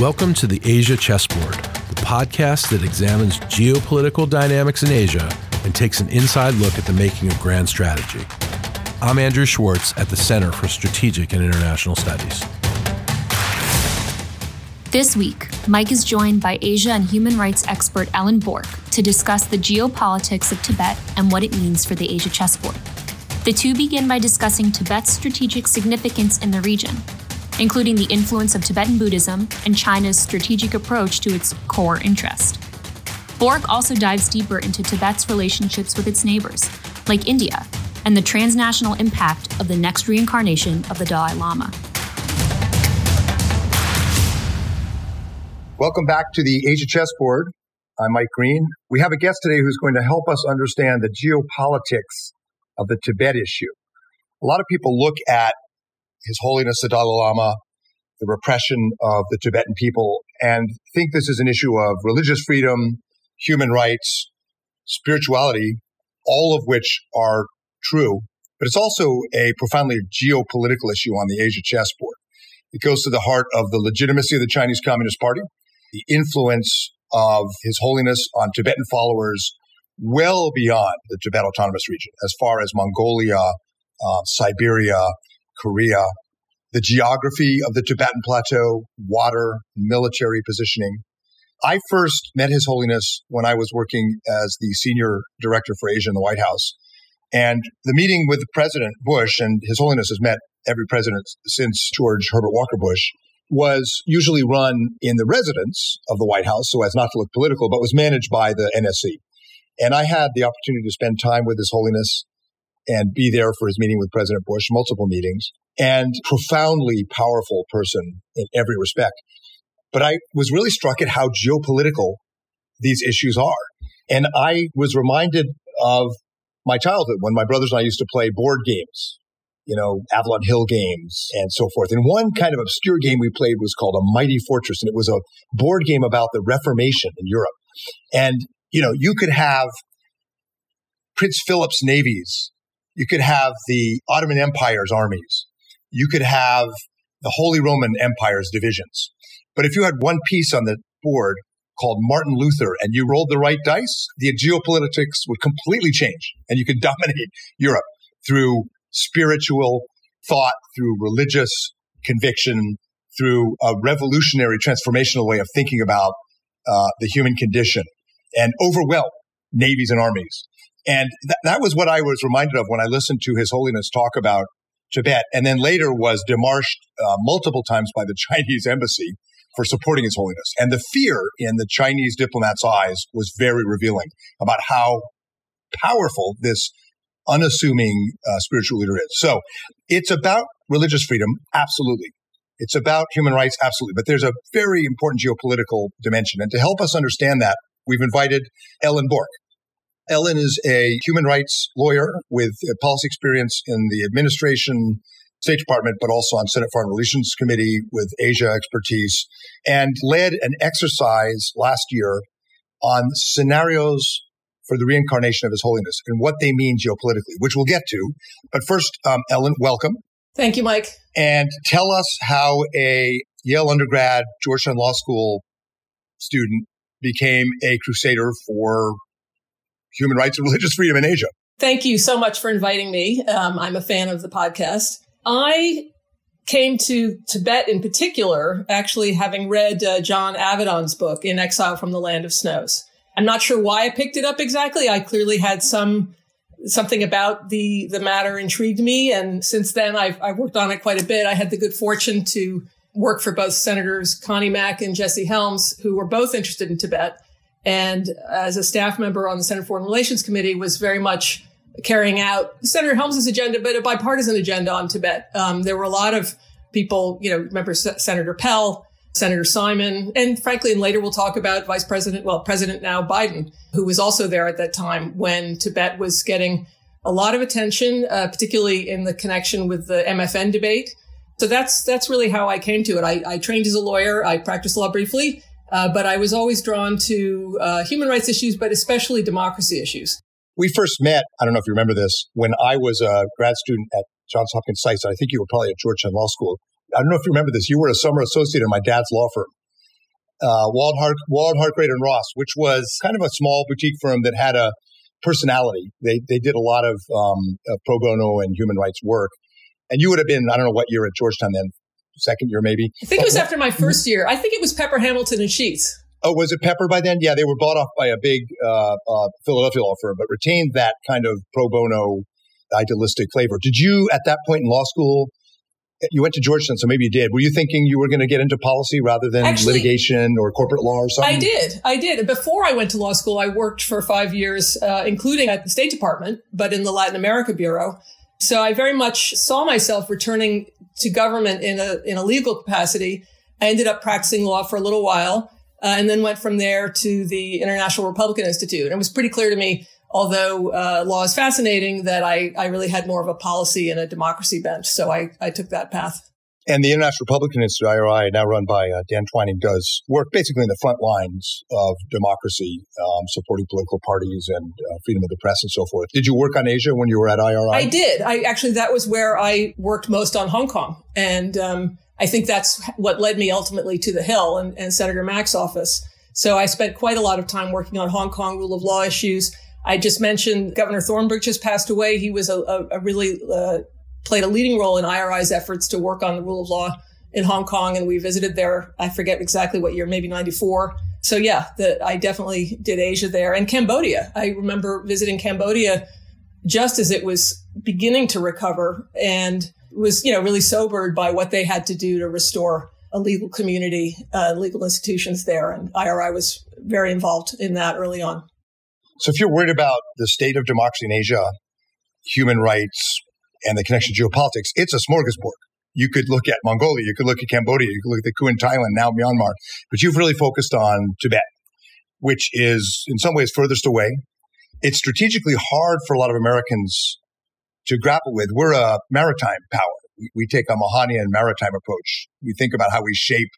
Welcome to the Asia Chessboard, the podcast that examines geopolitical dynamics in Asia and takes an inside look at the making of grand strategy. I'm Andrew Schwartz at the Center for Strategic and International Studies. This week, Mike is joined by Asia and human rights expert Ellen Bork to discuss the geopolitics of Tibet and what it means for the Asia chessboard. The two begin by discussing Tibet's strategic significance in the region, including the influence of Tibetan Buddhism and China's strategic approach to its core interest. Bork also dives deeper into Tibet's relationships with its neighbors, like India, and the transnational impact of the next reincarnation of the Dalai Lama. Welcome back to the Asia Chessboard. I'm Mike Green. We have a guest today who's going to help us understand the geopolitics of the Tibet issue. A lot of people look at His Holiness the Dalai Lama, the repression of the Tibetan people, and think this is an issue of religious freedom, human rights, spirituality, all of which are true. But it's also a profoundly geopolitical issue on the Asia chessboard. It goes to the heart of the legitimacy of the Chinese Communist Party, the influence of His Holiness on Tibetan followers well beyond the Tibet Autonomous Region, as far as Mongolia, uh, Siberia, Korea, the geography of the Tibetan Plateau, water, military positioning. I first met His Holiness when I was working as the senior director for Asia in the White House. And the meeting with President Bush, and His Holiness has met every president since George Herbert Walker Bush, was usually run in the residence of the White House so as not to look political, but was managed by the NSC. And I had the opportunity to spend time with His Holiness and be there for his meeting with President Bush, multiple meetings, and profoundly powerful person in every respect. But I was really struck at how geopolitical these issues are. And I was reminded of my childhood when my brothers and I used to play board games you know, Avalon Hill games and so forth. And one kind of obscure game we played was called A Mighty Fortress, and it was a board game about the Reformation in Europe. And, you know, you could have Prince Philip's navies, you could have the Ottoman Empire's armies, you could have the Holy Roman Empire's divisions. But if you had one piece on the board called Martin Luther and you rolled the right dice, the geopolitics would completely change and you could dominate Europe through spiritual thought, through religious conviction, through a revolutionary transformational way of thinking about uh, the human condition and overwhelm navies and armies. And th- that was what I was reminded of when I listened to His Holiness talk about Tibet, and then later was demarched uh, multiple times by the Chinese embassy for supporting His Holiness. And the fear in the Chinese diplomats' eyes was very revealing about how powerful this unassuming uh, spiritual leader is. So it's about religious freedom, absolutely. It's about human rights, absolutely. But there's a very important geopolitical dimension. And to help us understand that, we've invited Ellen Bork. Ellen is a human rights lawyer with policy experience in the administration, State Department, but also on Senate Foreign Relations Committee with Asia expertise, and led an exercise last year on scenarios for the reincarnation of His Holiness and what they mean geopolitically, which we'll get to. But first, um, Ellen, welcome. Thank you, Mike. And tell us how a Yale undergrad, Georgetown Law School student became a crusader for human rights and religious freedom in Asia. Thank you so much for inviting me. Um, I'm a fan of the podcast. I came to Tibet in particular, actually having read uh, John Avedon's book, In Exile from the Land of Snows. I'm not sure why I picked it up exactly. I clearly had some something about the the matter intrigued me, and since then I've I've worked on it quite a bit. I had the good fortune to work for both Senators Connie Mack and Jesse Helms, who were both interested in Tibet, and as a staff member on the Senate Foreign Relations Committee, was very much carrying out Senator Helms's agenda, but a bipartisan agenda on Tibet. Um, there were a lot of people, you know, remember S- Senator Pell Senator Simon, and frankly, and later we'll talk about Vice President, well, President now Biden, who was also there at that time when Tibet was getting a lot of attention, uh, particularly in the connection with the MFN debate. So that's that's really how I came to it. I, I trained as a lawyer. I practiced law briefly, uh, but I was always drawn to uh, human rights issues, but especially democracy issues. We first met. I don't know if you remember this when I was a grad student at Johns Hopkins SAIS. I think you were probably at Georgetown Law School. I don't know if you remember this. You were a summer associate in my dad's law firm. uh, Wald, Hart, and Ross, which was kind of a small boutique firm that had a personality. They they did a lot of um, uh, pro bono and human rights work. And you would have been, I don't know what year at Georgetown then, second year maybe. I think it was after my first year. I think it was Pepper Hamilton and Scheetz. Oh, was it Pepper by then? Yeah, they were bought off by a big uh, uh, Philadelphia law firm, but retained that kind of pro bono idealistic flavor. Did you, at that point in law school, you went to Georgetown, so maybe you did. Were you thinking you were going to get into policy rather than Actually, litigation or corporate law or something? I did. I did. Before I went to law school, I worked for five years, uh, including at the State Department, but in the Latin America Bureau. So I very much saw myself returning to government in a in a legal capacity. I ended up practicing law for a little while, uh, and then went from there to the International Republican Institute. And it was pretty clear to me although uh, law is fascinating, that I, I really had more of a policy and a democracy bent. So I, I took that path. And the International Republican Institute, IRI, now run by uh, Dan Twining, does work basically in the front lines of democracy, um, supporting political parties and uh, freedom of the press and so forth. Did you work on Asia when you were at IRI? I did. I actually, that was where I worked most on Hong Kong. And um, I think that's what led me ultimately to the Hill and, and Senator Mack's office. So I spent quite a lot of time working on Hong Kong rule of law issues I just mentioned Governor Thornburgh just passed away. He was a, a, a really uh, played a leading role in IRI's efforts to work on the rule of law in Hong Kong, and we visited there. I forget exactly what year, maybe '94. So yeah, the, I definitely did Asia there and Cambodia. I remember visiting Cambodia just as it was beginning to recover and was you know really sobered by what they had to do to restore a legal community, uh, legal institutions there, and IRI was very involved in that early on. So if you're worried about the state of democracy in Asia, human rights, and the connection to geopolitics, it's a smorgasbord. You could look at Mongolia, you could look at Cambodia, you could look at the coup in Thailand, now Myanmar, but you've really focused on Tibet, which is in some ways furthest away. It's strategically hard for a lot of Americans to grapple with. We're a maritime power. We take a Mahanian maritime approach. We think about how we shape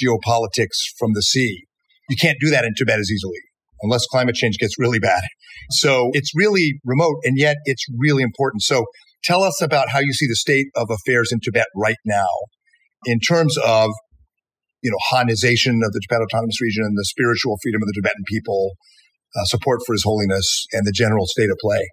geopolitics from the sea. You can't do that in Tibet as easily unless climate change gets really bad. So it's really remote and yet it's really important. So tell us about how you see the state of affairs in Tibet right now in terms of you know, Hanization of the Tibet Autonomous Region, and the spiritual freedom of the Tibetan people, uh, support for His Holiness, and the general state of play.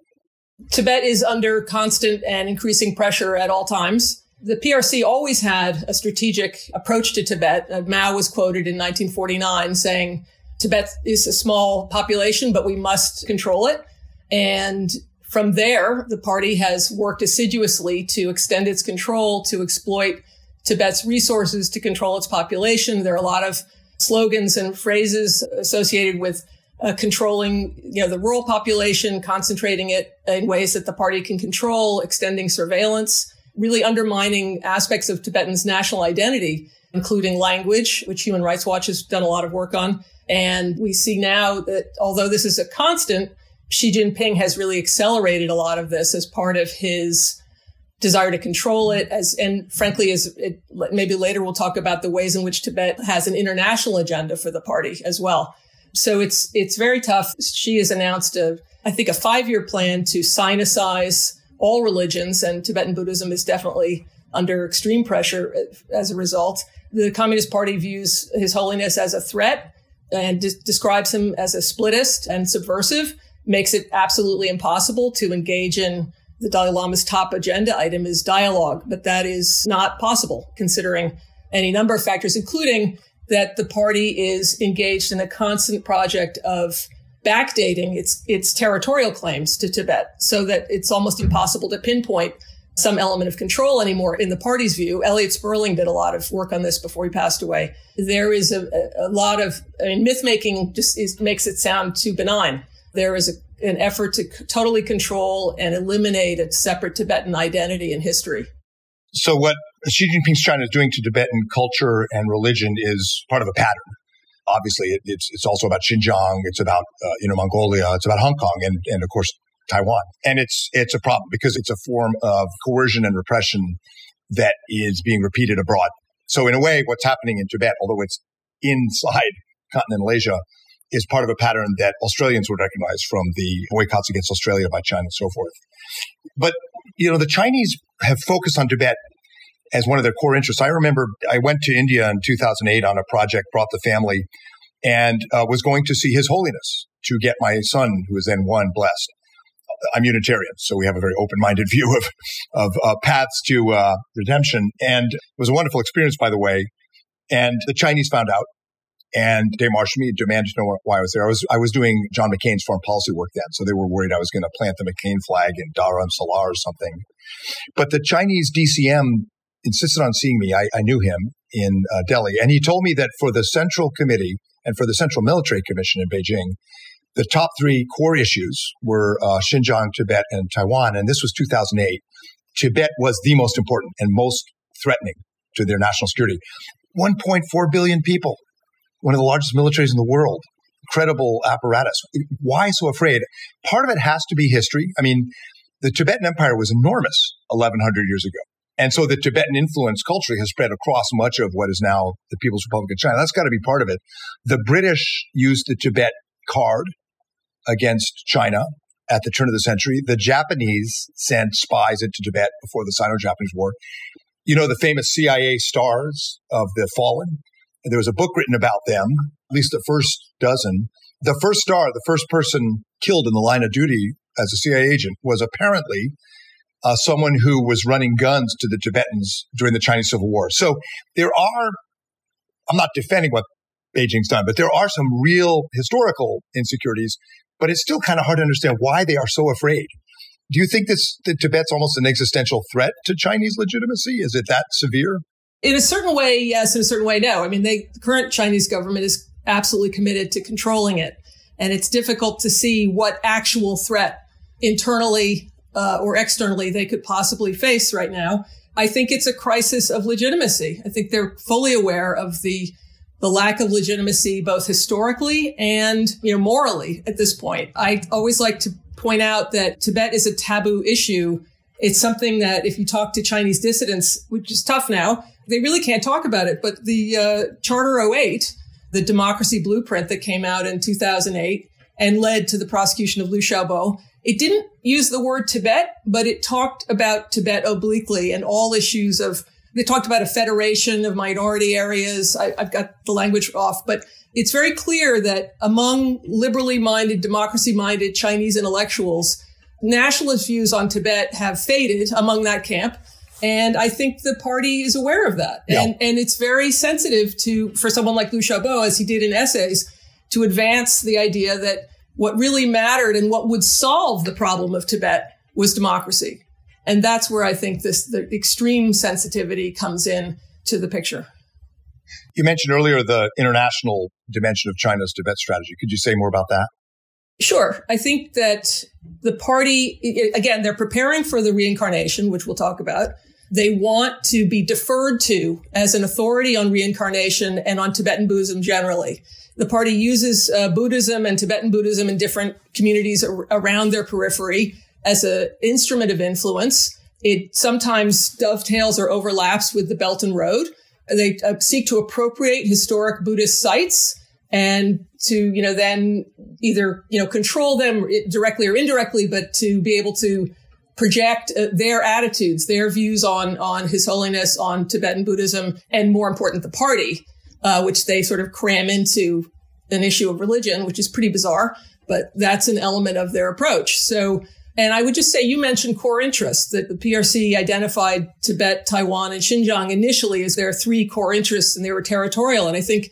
Tibet is under constant and increasing pressure at all times. The PRC always had a strategic approach to Tibet. Uh, Mao was quoted in 1949 saying, Tibet is a small population, but we must control it. And from there, the party has worked assiduously to extend its control, to exploit Tibet's resources, to control its population. There are a lot of slogans and phrases associated with uh, controlling, you know, the rural population, concentrating it in ways that the party can control, extending surveillance, really undermining aspects of Tibetan's national identity, including language, which Human Rights Watch has done a lot of work on, and we see now that although this is a constant, Xi Jinping has really accelerated a lot of this as part of his desire to control it as and frankly as it, maybe later we'll talk about the ways in which Tibet has an international agenda for the party as well. So it's it's very tough. Xi has announced a I think a 5-year plan to sinicize all religions and Tibetan Buddhism is definitely under extreme pressure as a result. The Communist Party views His Holiness as a threat and de- describes him as a splittist and subversive, makes it absolutely impossible to engage in the Dalai Lama's top agenda item is dialogue, but that is not possible considering any number of factors, including that the party is engaged in a constant project of backdating its its territorial claims to Tibet so that it's almost impossible to pinpoint some element of control anymore in the party's view. Elliot Sperling did a lot of work on this before he passed away. There is a, a lot of, I mean, myth making just is, makes it sound too benign. There is a, an effort to c- totally control and eliminate a separate Tibetan identity and history. So what Xi Jinping's China is doing to Tibetan culture and religion is part of a pattern. Obviously, it, it's it's also about Xinjiang. It's about uh, you know Mongolia. It's about Hong Kong, and and of course Taiwan. And it's, it's a problem because it's a form of coercion and repression that is being repeated abroad. So in a way, what's happening in Tibet, although it's inside continental Asia, is part of a pattern that Australians would recognize from the boycotts against Australia by China and so forth. But, you know, the Chinese have focused on Tibet as one of their core interests. I remember I went to India in 2008 on a project, brought the family, and uh, was going to see His Holiness to get my son, who was then one, blessed. I'm Unitarian, so we have a very open-minded view of of uh, paths to uh, redemption, and it was a wonderful experience, by the way. And the Chinese found out, and they marched me, demanded to know why I was there. I was I was doing John McCain's foreign policy work then, so they were worried I was going to plant the McCain flag in Dharamsala or something. But the Chinese DCM insisted on seeing me. I, I knew him in uh, Delhi, and he told me that for the Central Committee and for the Central Military Commission in Beijing, the top three core issues were uh, Xinjiang, Tibet, and Taiwan. And this was 2008. Tibet was the most important and most threatening to their national security. 1.4 billion people, one of the largest militaries in the world, incredible apparatus. Why so afraid? Part of it has to be history. I mean, the Tibetan Empire was enormous 1100 years ago. And so the Tibetan influence culturally has spread across much of what is now the People's Republic of China. That's got to be part of it. The British used the Tibet card against China at the turn of the century. The Japanese sent spies into Tibet before the Sino-Japanese War. You know, the famous CIA stars of the fallen. There was a book written about them, at least the first dozen. The first star, the first person killed in the line of duty as a CIA agent was apparently uh, someone who was running guns to the Tibetans during the Chinese Civil War. So there are, I'm not defending what Beijing's done, but there are some real historical insecurities, but it's still kind of hard to understand why they are so afraid. Do you think this that Tibet's almost an existential threat to Chinese legitimacy? Is it that severe? In a certain way, yes. In a certain way, no. I mean, they, the current Chinese government is absolutely committed to controlling it. And it's difficult to see what actual threat internally uh, or externally they could possibly face right now. I think it's a crisis of legitimacy. I think they're fully aware of the the lack of legitimacy both historically and you know morally at this point. I always like to point out that Tibet is a taboo issue. It's something that if you talk to Chinese dissidents, which is tough now, they really can't talk about it. But the uh, Charter 08, the democracy blueprint that came out in 2008 and led to the prosecution of Liu Xiaobo, it didn't use the word Tibet, but it talked about Tibet obliquely and all issues of, they talked about a federation of minority areas. I, have got the language off, but it's very clear that among liberally minded, democracy minded Chinese intellectuals, nationalist views on Tibet have faded among that camp. And I think the party is aware of that. Yeah. And, and it's very sensitive to, for someone like Liu Xiaobo, as he did in essays, to advance the idea that what really mattered and what would solve the problem of Tibet was democracy. And that's where I think this the extreme sensitivity comes in to the picture. You mentioned earlier the international dimension of China's Tibet strategy. Could you say more about that? Sure. I think that the party, again, they're preparing for the reincarnation, which we'll talk about. They want to be deferred to as an authority on reincarnation and on Tibetan Buddhism generally. The party uses uh, Buddhism and Tibetan Buddhism in different communities ar- around their periphery as an instrument of influence. It sometimes dovetails or overlaps with the Belt and Road. They uh, seek to appropriate historic Buddhist sites and to, you know, then either, you know, control them directly or indirectly, but to be able to project uh, their attitudes, their views on, on His Holiness, on Tibetan Buddhism, and more important, the party uh, which they sort of cram into an issue of religion, which is pretty bizarre, but that's an element of their approach. So, and I would just say you mentioned core interests that the PRC identified Tibet, Taiwan, and Xinjiang initially as their three core interests, and they were territorial. And I think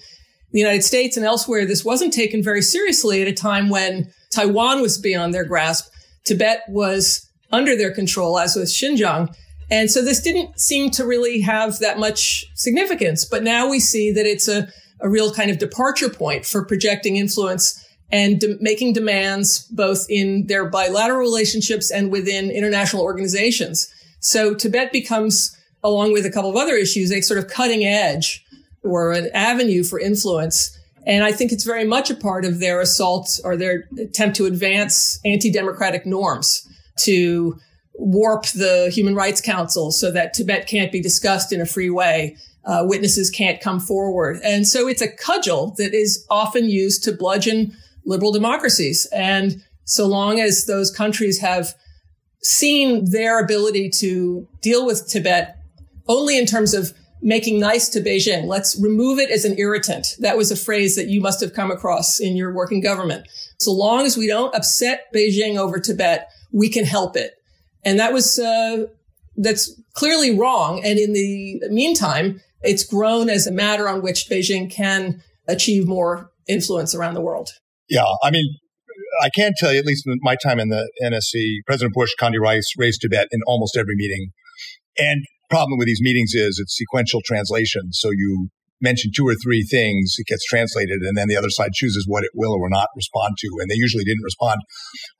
the United States and elsewhere, this wasn't taken very seriously at a time when Taiwan was beyond their grasp. Tibet was under their control, as with Xinjiang. And so this didn't seem to really have that much significance. But now we see that it's a, a real kind of departure point for projecting influence and de- making demands both in their bilateral relationships and within international organizations. So Tibet becomes, along with a couple of other issues, a sort of cutting edge or an avenue for influence. And I think it's very much a part of their assault or their attempt to advance anti-democratic norms to warp the Human Rights Council so that Tibet can't be discussed in a free way. Uh, witnesses can't come forward. And so it's a cudgel that is often used to bludgeon liberal democracies. And so long as those countries have seen their ability to deal with Tibet only in terms of making nice to Beijing. Let's remove it as an irritant. That was a phrase that you must have come across in your working government. So long as we don't upset Beijing over Tibet, we can help it. And that was, uh, that's clearly wrong. And in the meantime, it's grown as a matter on which Beijing can achieve more influence around the world. Yeah. I mean, I can tell you, at least in my time in the NSC, President Bush, Condi Rice raised Tibet in almost every meeting. And problem with these meetings is it's sequential translation. So you mention two or three things, it gets translated, and then the other side chooses what it will or will not respond to. And they usually didn't respond.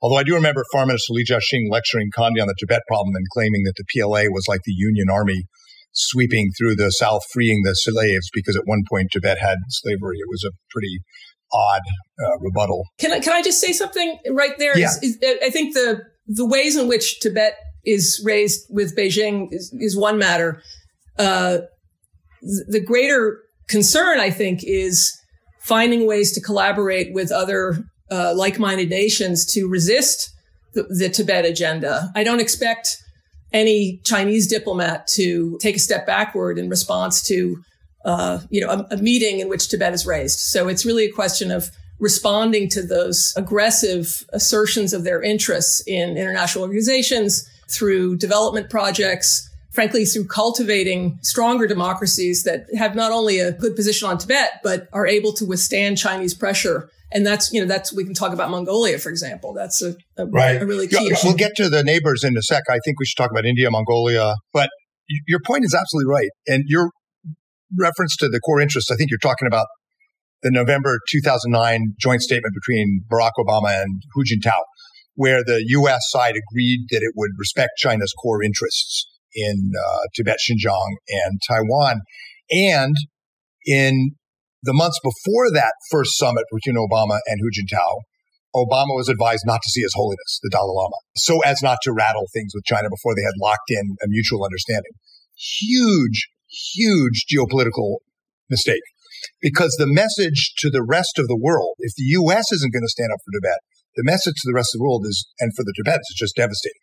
Although I do remember Foreign Minister Li Zhaoxing lecturing Condi on the Tibet problem and claiming that the PLA was like the Union Army sweeping through the South, freeing the slaves, because at one point Tibet had slavery. It was a pretty odd uh, rebuttal. Can I, can I just say something right there? Yeah. Is, is, I think the, the ways in which Tibet is raised with Beijing is, is one matter. Uh, the greater concern, I think, is finding ways to collaborate with other uh, like-minded nations to resist the, the Tibet agenda. I don't expect any Chinese diplomat to take a step backward in response to, uh, you know, a, a meeting in which Tibet is raised. So it's really a question of responding to those aggressive assertions of their interests in international organizations through development projects, frankly, through cultivating stronger democracies that have not only a good position on Tibet, but are able to withstand Chinese pressure. And that's, you know, that's, we can talk about Mongolia, for example. That's a, a, right. a really key yeah, issue. We'll get to the neighbors in a sec. I think we should talk about India, Mongolia. But your point is absolutely right. And your reference to the core interests, I think you're talking about the November 2009 joint statement between Barack Obama and Hu Jintao, where the U.S. side agreed that it would respect China's core interests in uh, Tibet, Xinjiang, and Taiwan. And in the months before that first summit between Obama and Hu Jintao, Obama was advised not to see His Holiness, the Dalai Lama, so as not to rattle things with China before they had locked in a mutual understanding. Huge, huge geopolitical mistake. Because the message to the rest of the world, if the U.S. isn't going to stand up for Tibet, the message to the rest of the world is, and for the Tibetans, it's just devastating.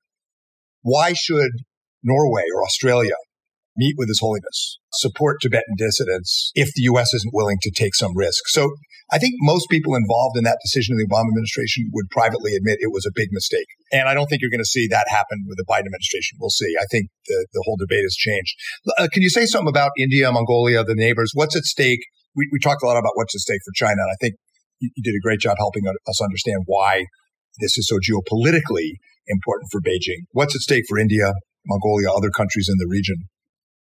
Why should Norway or Australia meet with His Holiness, support Tibetan dissidents if the U.S. isn't willing to take some risk? So I think most people involved in that decision in the Obama administration would privately admit it was a big mistake. And I don't think you're going to see that happen with the Biden administration. We'll see. I think the, the whole debate has changed. Uh, can you say something about India, Mongolia, the neighbors? What's at stake? We, we talked a lot about what's at stake for China. And I think you, you did a great job helping us understand why this is so geopolitically important for Beijing. What's at stake for India, Mongolia, other countries in the region?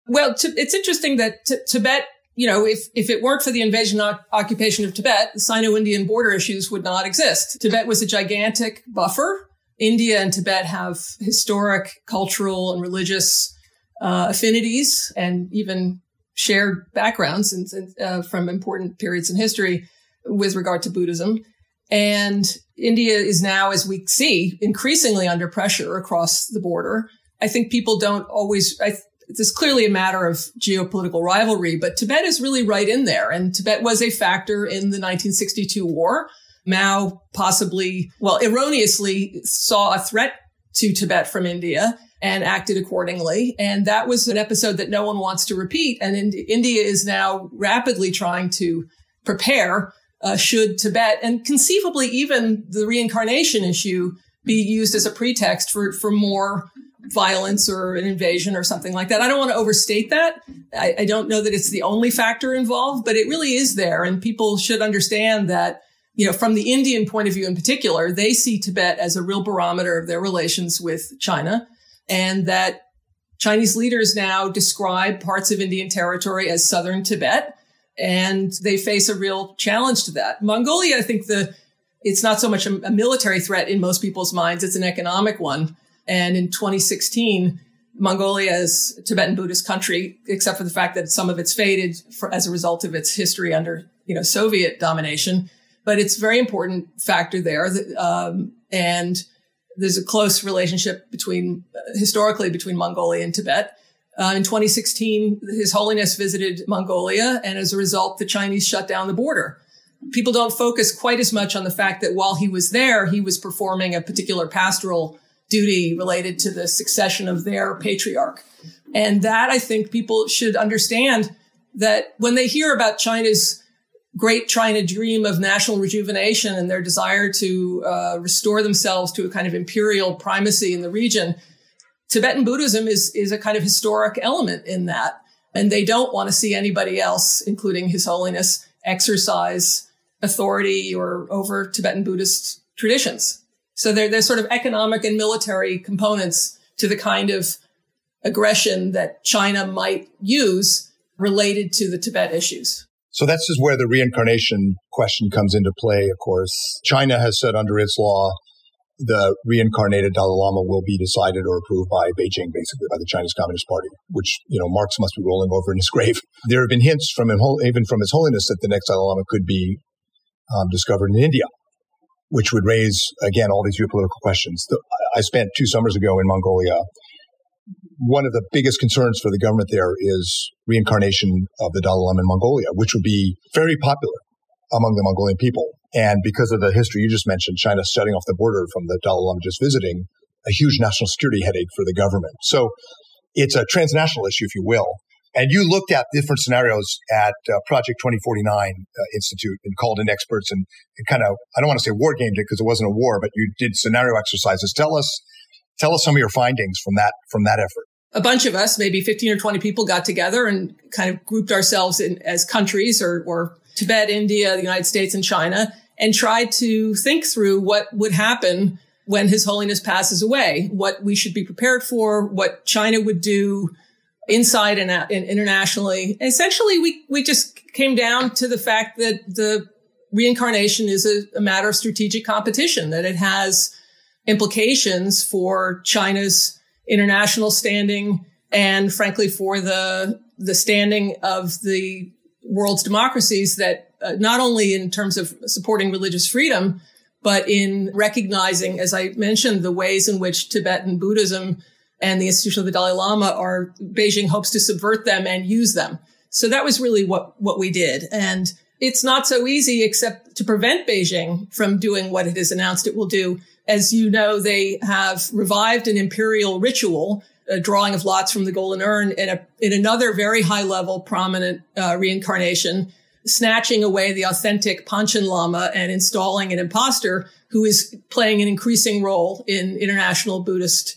Well, t- it's interesting that t- Tibet, you know, if, if it weren't for the invasion o- occupation of Tibet, the Sino-Indian border issues would not exist. Tibet was a gigantic buffer. India and Tibet have historic, cultural, and religious uh, affinities and even shared backgrounds uh, from important periods in history with regard to Buddhism. And India is now, as we see, increasingly under pressure across the border. I think people don't always, I, it's clearly a matter of geopolitical rivalry, but Tibet is really right in there. And Tibet was a factor in the 1962 war. Mao possibly, well, erroneously saw a threat to Tibet from India and acted accordingly. And that was an episode that no one wants to repeat. And India is now rapidly trying to prepare uh, should Tibet and conceivably even the reincarnation issue be used as a pretext for, for more violence or an invasion or something like that. I don't want to overstate that. I, I, don't know that it's the only factor involved, but it really is there. And people should understand that, you know, from the Indian point of view in particular, they see Tibet as a real barometer of their relations with China and that Chinese leaders now describe parts of Indian territory as southern Tibet and they face a real challenge to that. Mongolia, I think the, it's not so much a, a military threat in most people's minds. It's an economic one. And in 2016, Mongolia is a Tibetan Buddhist country, except for the fact that some of it's faded for, as a result of its history under, you know, Soviet domination. But it's a very important factor there. That, um, and there's a close relationship between, uh, historically, between Mongolia and Tibet. Uh, in 2016, His Holiness visited Mongolia, and as a result, the Chinese shut down the border. People don't focus quite as much on the fact that while he was there, he was performing a particular pastoral duty related to the succession of their patriarch. And that I think people should understand that when they hear about China's great China dream of national rejuvenation and their desire to uh, restore themselves to a kind of imperial primacy in the region, Tibetan Buddhism is, is a kind of historic element in that. And they don't want to see anybody else, including His Holiness, exercise authority or over Tibetan Buddhist traditions. So there, there's sort of economic and military components to the kind of aggression that China might use related to the Tibet issues. So that's just where the reincarnation question comes into play, of course. China has said under its law, the reincarnated Dalai Lama will be decided or approved by Beijing, basically by the Chinese Communist Party, which, you know, Marx must be rolling over in his grave. There have been hints from him, even from His Holiness that the next Dalai Lama could be um, discovered in India, which would raise, again, all these geopolitical questions. I spent two summers ago in Mongolia one of the biggest concerns for the government there is reincarnation of the Dalai Lama in Mongolia, which would be very popular among the Mongolian people. And because of the history you just mentioned, China shutting off the border from the Dalai Lama just visiting, a huge national security headache for the government. So it's a transnational issue, if you will. And you looked at different scenarios at uh, Project 2049 uh, Institute and called in experts and, and kind of, I don't want to say war gamed it because it wasn't a war, but you did scenario exercises. Tell us, tell us some of your findings from that, from that effort a bunch of us, maybe 15 or 20 people got together and kind of grouped ourselves in as countries or, or Tibet, India, the United States and China and tried to think through what would happen when His Holiness passes away, what we should be prepared for, what China would do inside and, out, and internationally. essentially, we, we just came down to the fact that the reincarnation is a, a matter of strategic competition, that it has implications for China's international standing and frankly for the the standing of the world's democracies that uh, not only in terms of supporting religious freedom but in recognizing as i mentioned the ways in which tibetan buddhism and the institution of the dalai lama are beijing hopes to subvert them and use them. So that was really what what we did. And it's not so easy except to prevent beijing from doing what it has announced it will do. As you know, they have revived an imperial ritual, a drawing of lots from the golden urn in, a, in another very high level prominent uh, reincarnation, snatching away the authentic Panchen Lama and installing an impostor who is playing an increasing role in international Buddhist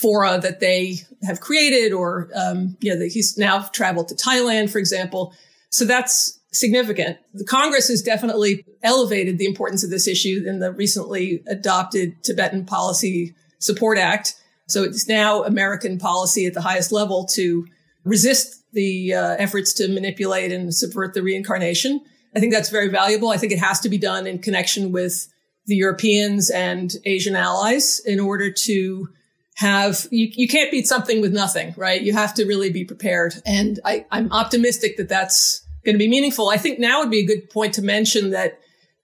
fora that they have created or, um, you know, he's now traveled to Thailand, for example. So that's significant. The Congress has definitely elevated the importance of this issue in the recently adopted Tibetan Policy Support Act. So it's now American policy at the highest level to resist the uh, efforts to manipulate and subvert the reincarnation. I think that's very valuable. I think it has to be done in connection with the Europeans and Asian allies in order to have you, you can't beat something with nothing, right? You have to really be prepared. And I, I'm optimistic that that's going to be meaningful. I think now would be a good point to mention that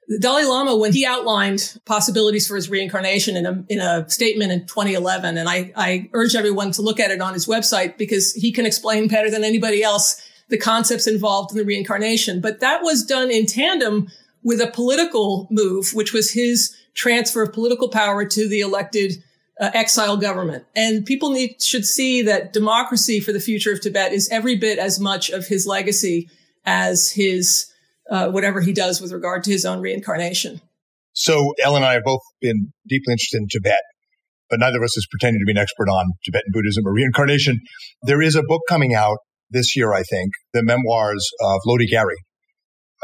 the Dalai Lama, when he outlined possibilities for his reincarnation in a, in a statement in 2011, and I, I urge everyone to look at it on his website because he can explain better than anybody else the concepts involved in the reincarnation. But that was done in tandem with a political move, which was his transfer of political power to the elected uh, exile government. And people need, should see that democracy for the future of Tibet is every bit as much of his legacy as his uh, whatever he does with regard to his own reincarnation. So, Ellen and I have both been deeply interested in Tibet, but neither of us is pretending to be an expert on Tibetan Buddhism or reincarnation. There is a book coming out this year, I think, the memoirs of Lodi Gyari.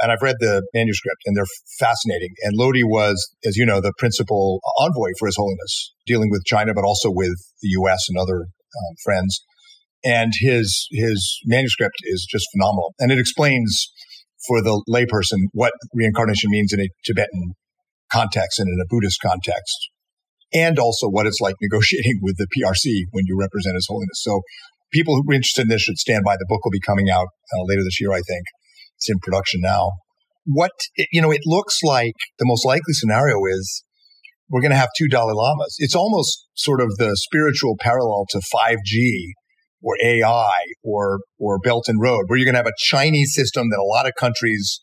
And I've read the manuscript and they're fascinating. And Lodi was, as you know, the principal envoy for His Holiness, dealing with China, but also with the U.S. and other um, friends and his his manuscript is just phenomenal, and it explains for the layperson what reincarnation means in a Tibetan context and in a Buddhist context, and also what it's like negotiating with the PRC when you represent His Holiness. So, people who are interested in this should stand by. The book will be coming out uh, later this year, I think. It's in production now. What you know, it looks like the most likely scenario is we're going to have two Dalai Lamas. It's almost sort of the spiritual parallel to 5G or AI or, or Belt and Road, where you're going to have a Chinese system that a lot of countries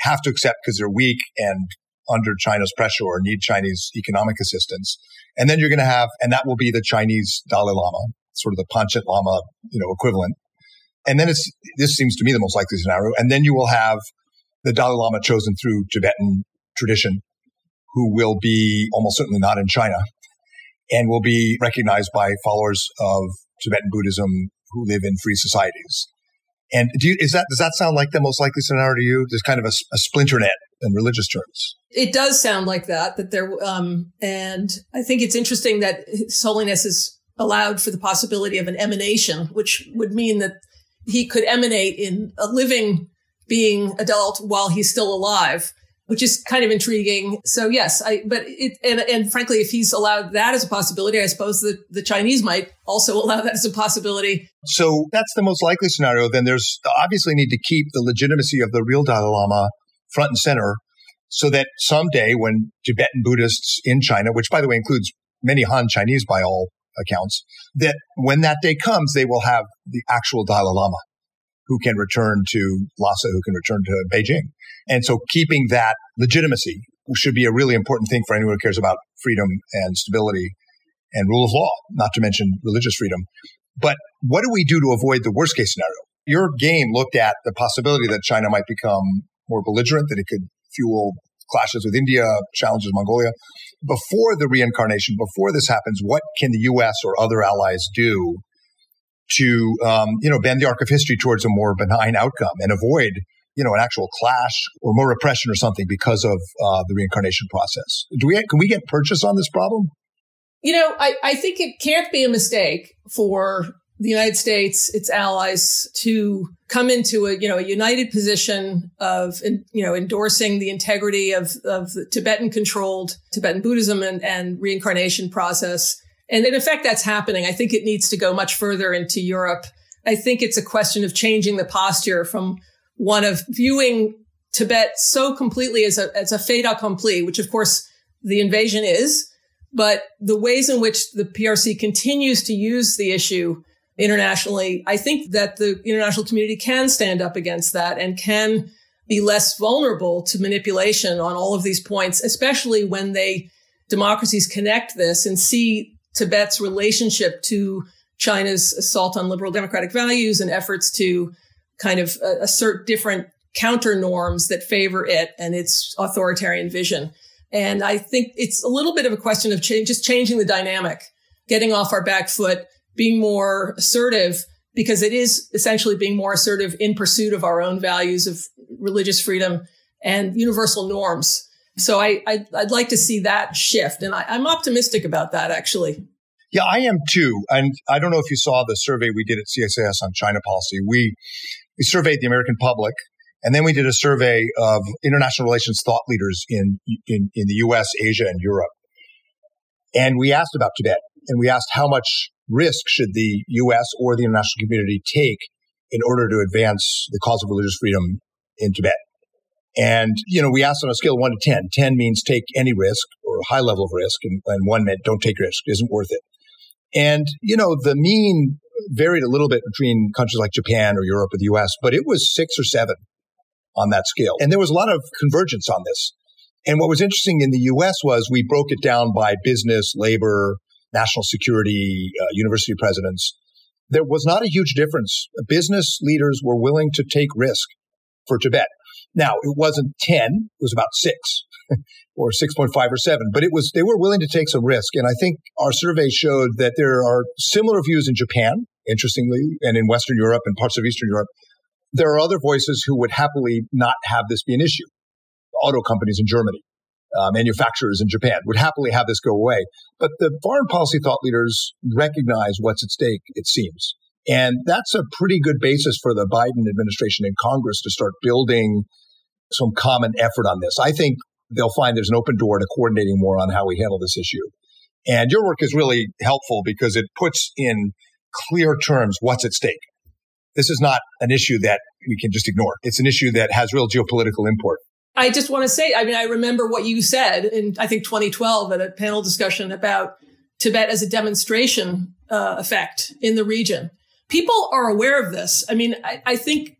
have to accept because they're weak and under China's pressure or need Chinese economic assistance. And then you're going to have, and that will be the Chinese Dalai Lama. sort of the Panchen Lama, you know, equivalent. And then it's, this seems to me the most likely scenario. And then you will have the Dalai Lama chosen through Tibetan tradition, who will be almost certainly not in China and will be recognized by followers of Tibetan Buddhism who live in free societies. And do you, is that, does that sound like the most likely scenario to you? There's kind of a, a splinter net in religious terms. It does sound like that, that there, um, and I think it's interesting that His Holiness is allowed for the possibility of an emanation, which would mean that he could emanate in a living being adult while he's still alive which is kind of intriguing. So yes, I, but it, and, and frankly, if he's allowed that as a possibility, I suppose the, the Chinese might also allow that as a possibility. So that's the most likely scenario. Then there's obviously need to keep the legitimacy of the real Dalai Lama front and center so that someday when Tibetan Buddhists in China, which by the way includes many Han Chinese by all accounts, that when that day comes, they will have the actual Dalai Lama who can return to Lhasa, who can return to Beijing. And so keeping that legitimacy should be a really important thing for anyone who cares about freedom and stability and rule of law, not to mention religious freedom. But what do we do to avoid the worst case scenario? Your game looked at the possibility that China might become more belligerent, that it could fuel clashes with India, challenges Mongolia. Before the reincarnation, before this happens, what can the U.S. or other allies do to, um, you know, bend the arc of history towards a more benign outcome and avoid, you know, an actual clash or more repression or something because of uh, the reincarnation process. Do we can we get purchase on this problem? You know, I, I think it can't be a mistake for the United States, its allies, to come into a you know a united position of you know endorsing the integrity of of the Tibetan controlled Tibetan Buddhism and, and reincarnation process and in effect, that's happening. I think it needs to go much further into Europe. I think it's a question of changing the posture from one of viewing Tibet so completely as a, as a fait accompli, which of course the invasion is, but the ways in which the PRC continues to use the issue internationally, I think that the international community can stand up against that and can be less vulnerable to manipulation on all of these points, especially when they democracies connect this and see Tibet's relationship to China's assault on liberal democratic values and efforts to kind of uh, assert different counter norms that favor it and its authoritarian vision. And I think it's a little bit of a question of change, just changing the dynamic, getting off our back foot, being more assertive, because it is essentially being more assertive in pursuit of our own values of religious freedom and universal norms so I, I would like to see that shift, and I, I'm optimistic about that actually. Yeah, I am too. And I don't know if you saw the survey we did at CSIS on China policy. We we surveyed the American public, and then we did a survey of international relations thought leaders in in, in the U.S., Asia, and Europe. And we asked about Tibet, and we asked how much risk should the U.S. or the international community take in order to advance the cause of religious freedom in Tibet. And, you know, we asked on a scale of one to 10. 10 means take any risk or high level of risk, and, and one meant don't take risk, isn't worth it. And, you know, the mean varied a little bit between countries like Japan or Europe or the US, but it was six or seven on that scale. And there was a lot of convergence on this. And what was interesting in the US was we broke it down by business, labor, national security, uh, university presidents. There was not a huge difference. Business leaders were willing to take risk for Tibet. Now, it wasn't 10, it was about six or 6.5 or seven, but it was, they were willing to take some risk. And I think our survey showed that there are similar views in Japan, interestingly, and in Western Europe and parts of Eastern Europe. There are other voices who would happily not have this be an issue. Auto companies in Germany, uh, manufacturers in Japan would happily have this go away. But the foreign policy thought leaders recognize what's at stake, it seems. And that's a pretty good basis for the Biden administration and Congress to start building some common effort on this. I think they'll find there's an open door to coordinating more on how we handle this issue. And your work is really helpful because it puts in clear terms what's at stake. This is not an issue that we can just ignore. It's an issue that has real geopolitical import. I just want to say, I mean, I remember what you said in, I think, 2012 at a panel discussion about Tibet as a demonstration uh, effect in the region people are aware of this. I mean, I, I think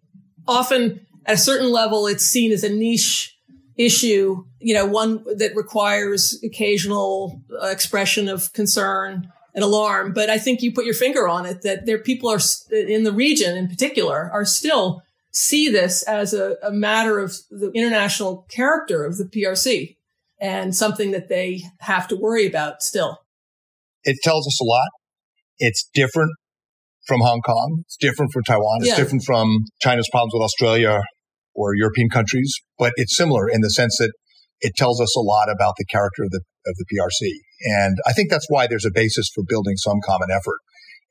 often at a certain level, it's seen as a niche issue, you know, one that requires occasional uh, expression of concern and alarm, but I think you put your finger on it that there people are in the region in particular are still see this as a, a matter of the international character of the PRC and something that they have to worry about still. It tells us a lot. It's different from Hong Kong. It's different from Taiwan. It's yeah. different from China's problems with Australia or European countries, but it's similar in the sense that it tells us a lot about the character of the, of the PRC. And I think that's why there's a basis for building some common effort.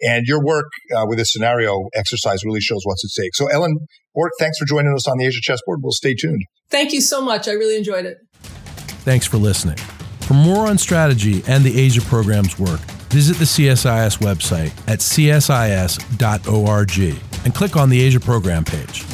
And your work uh, with this scenario exercise really shows what's at stake. So, Ellen Bork, thanks for joining us on the Asia Chessboard. We'll stay tuned. Thank you so much. I really enjoyed it. Thanks for listening. For more on strategy and the Asia program's work, visit the CSIS website at csis.org and click on the Asia program page.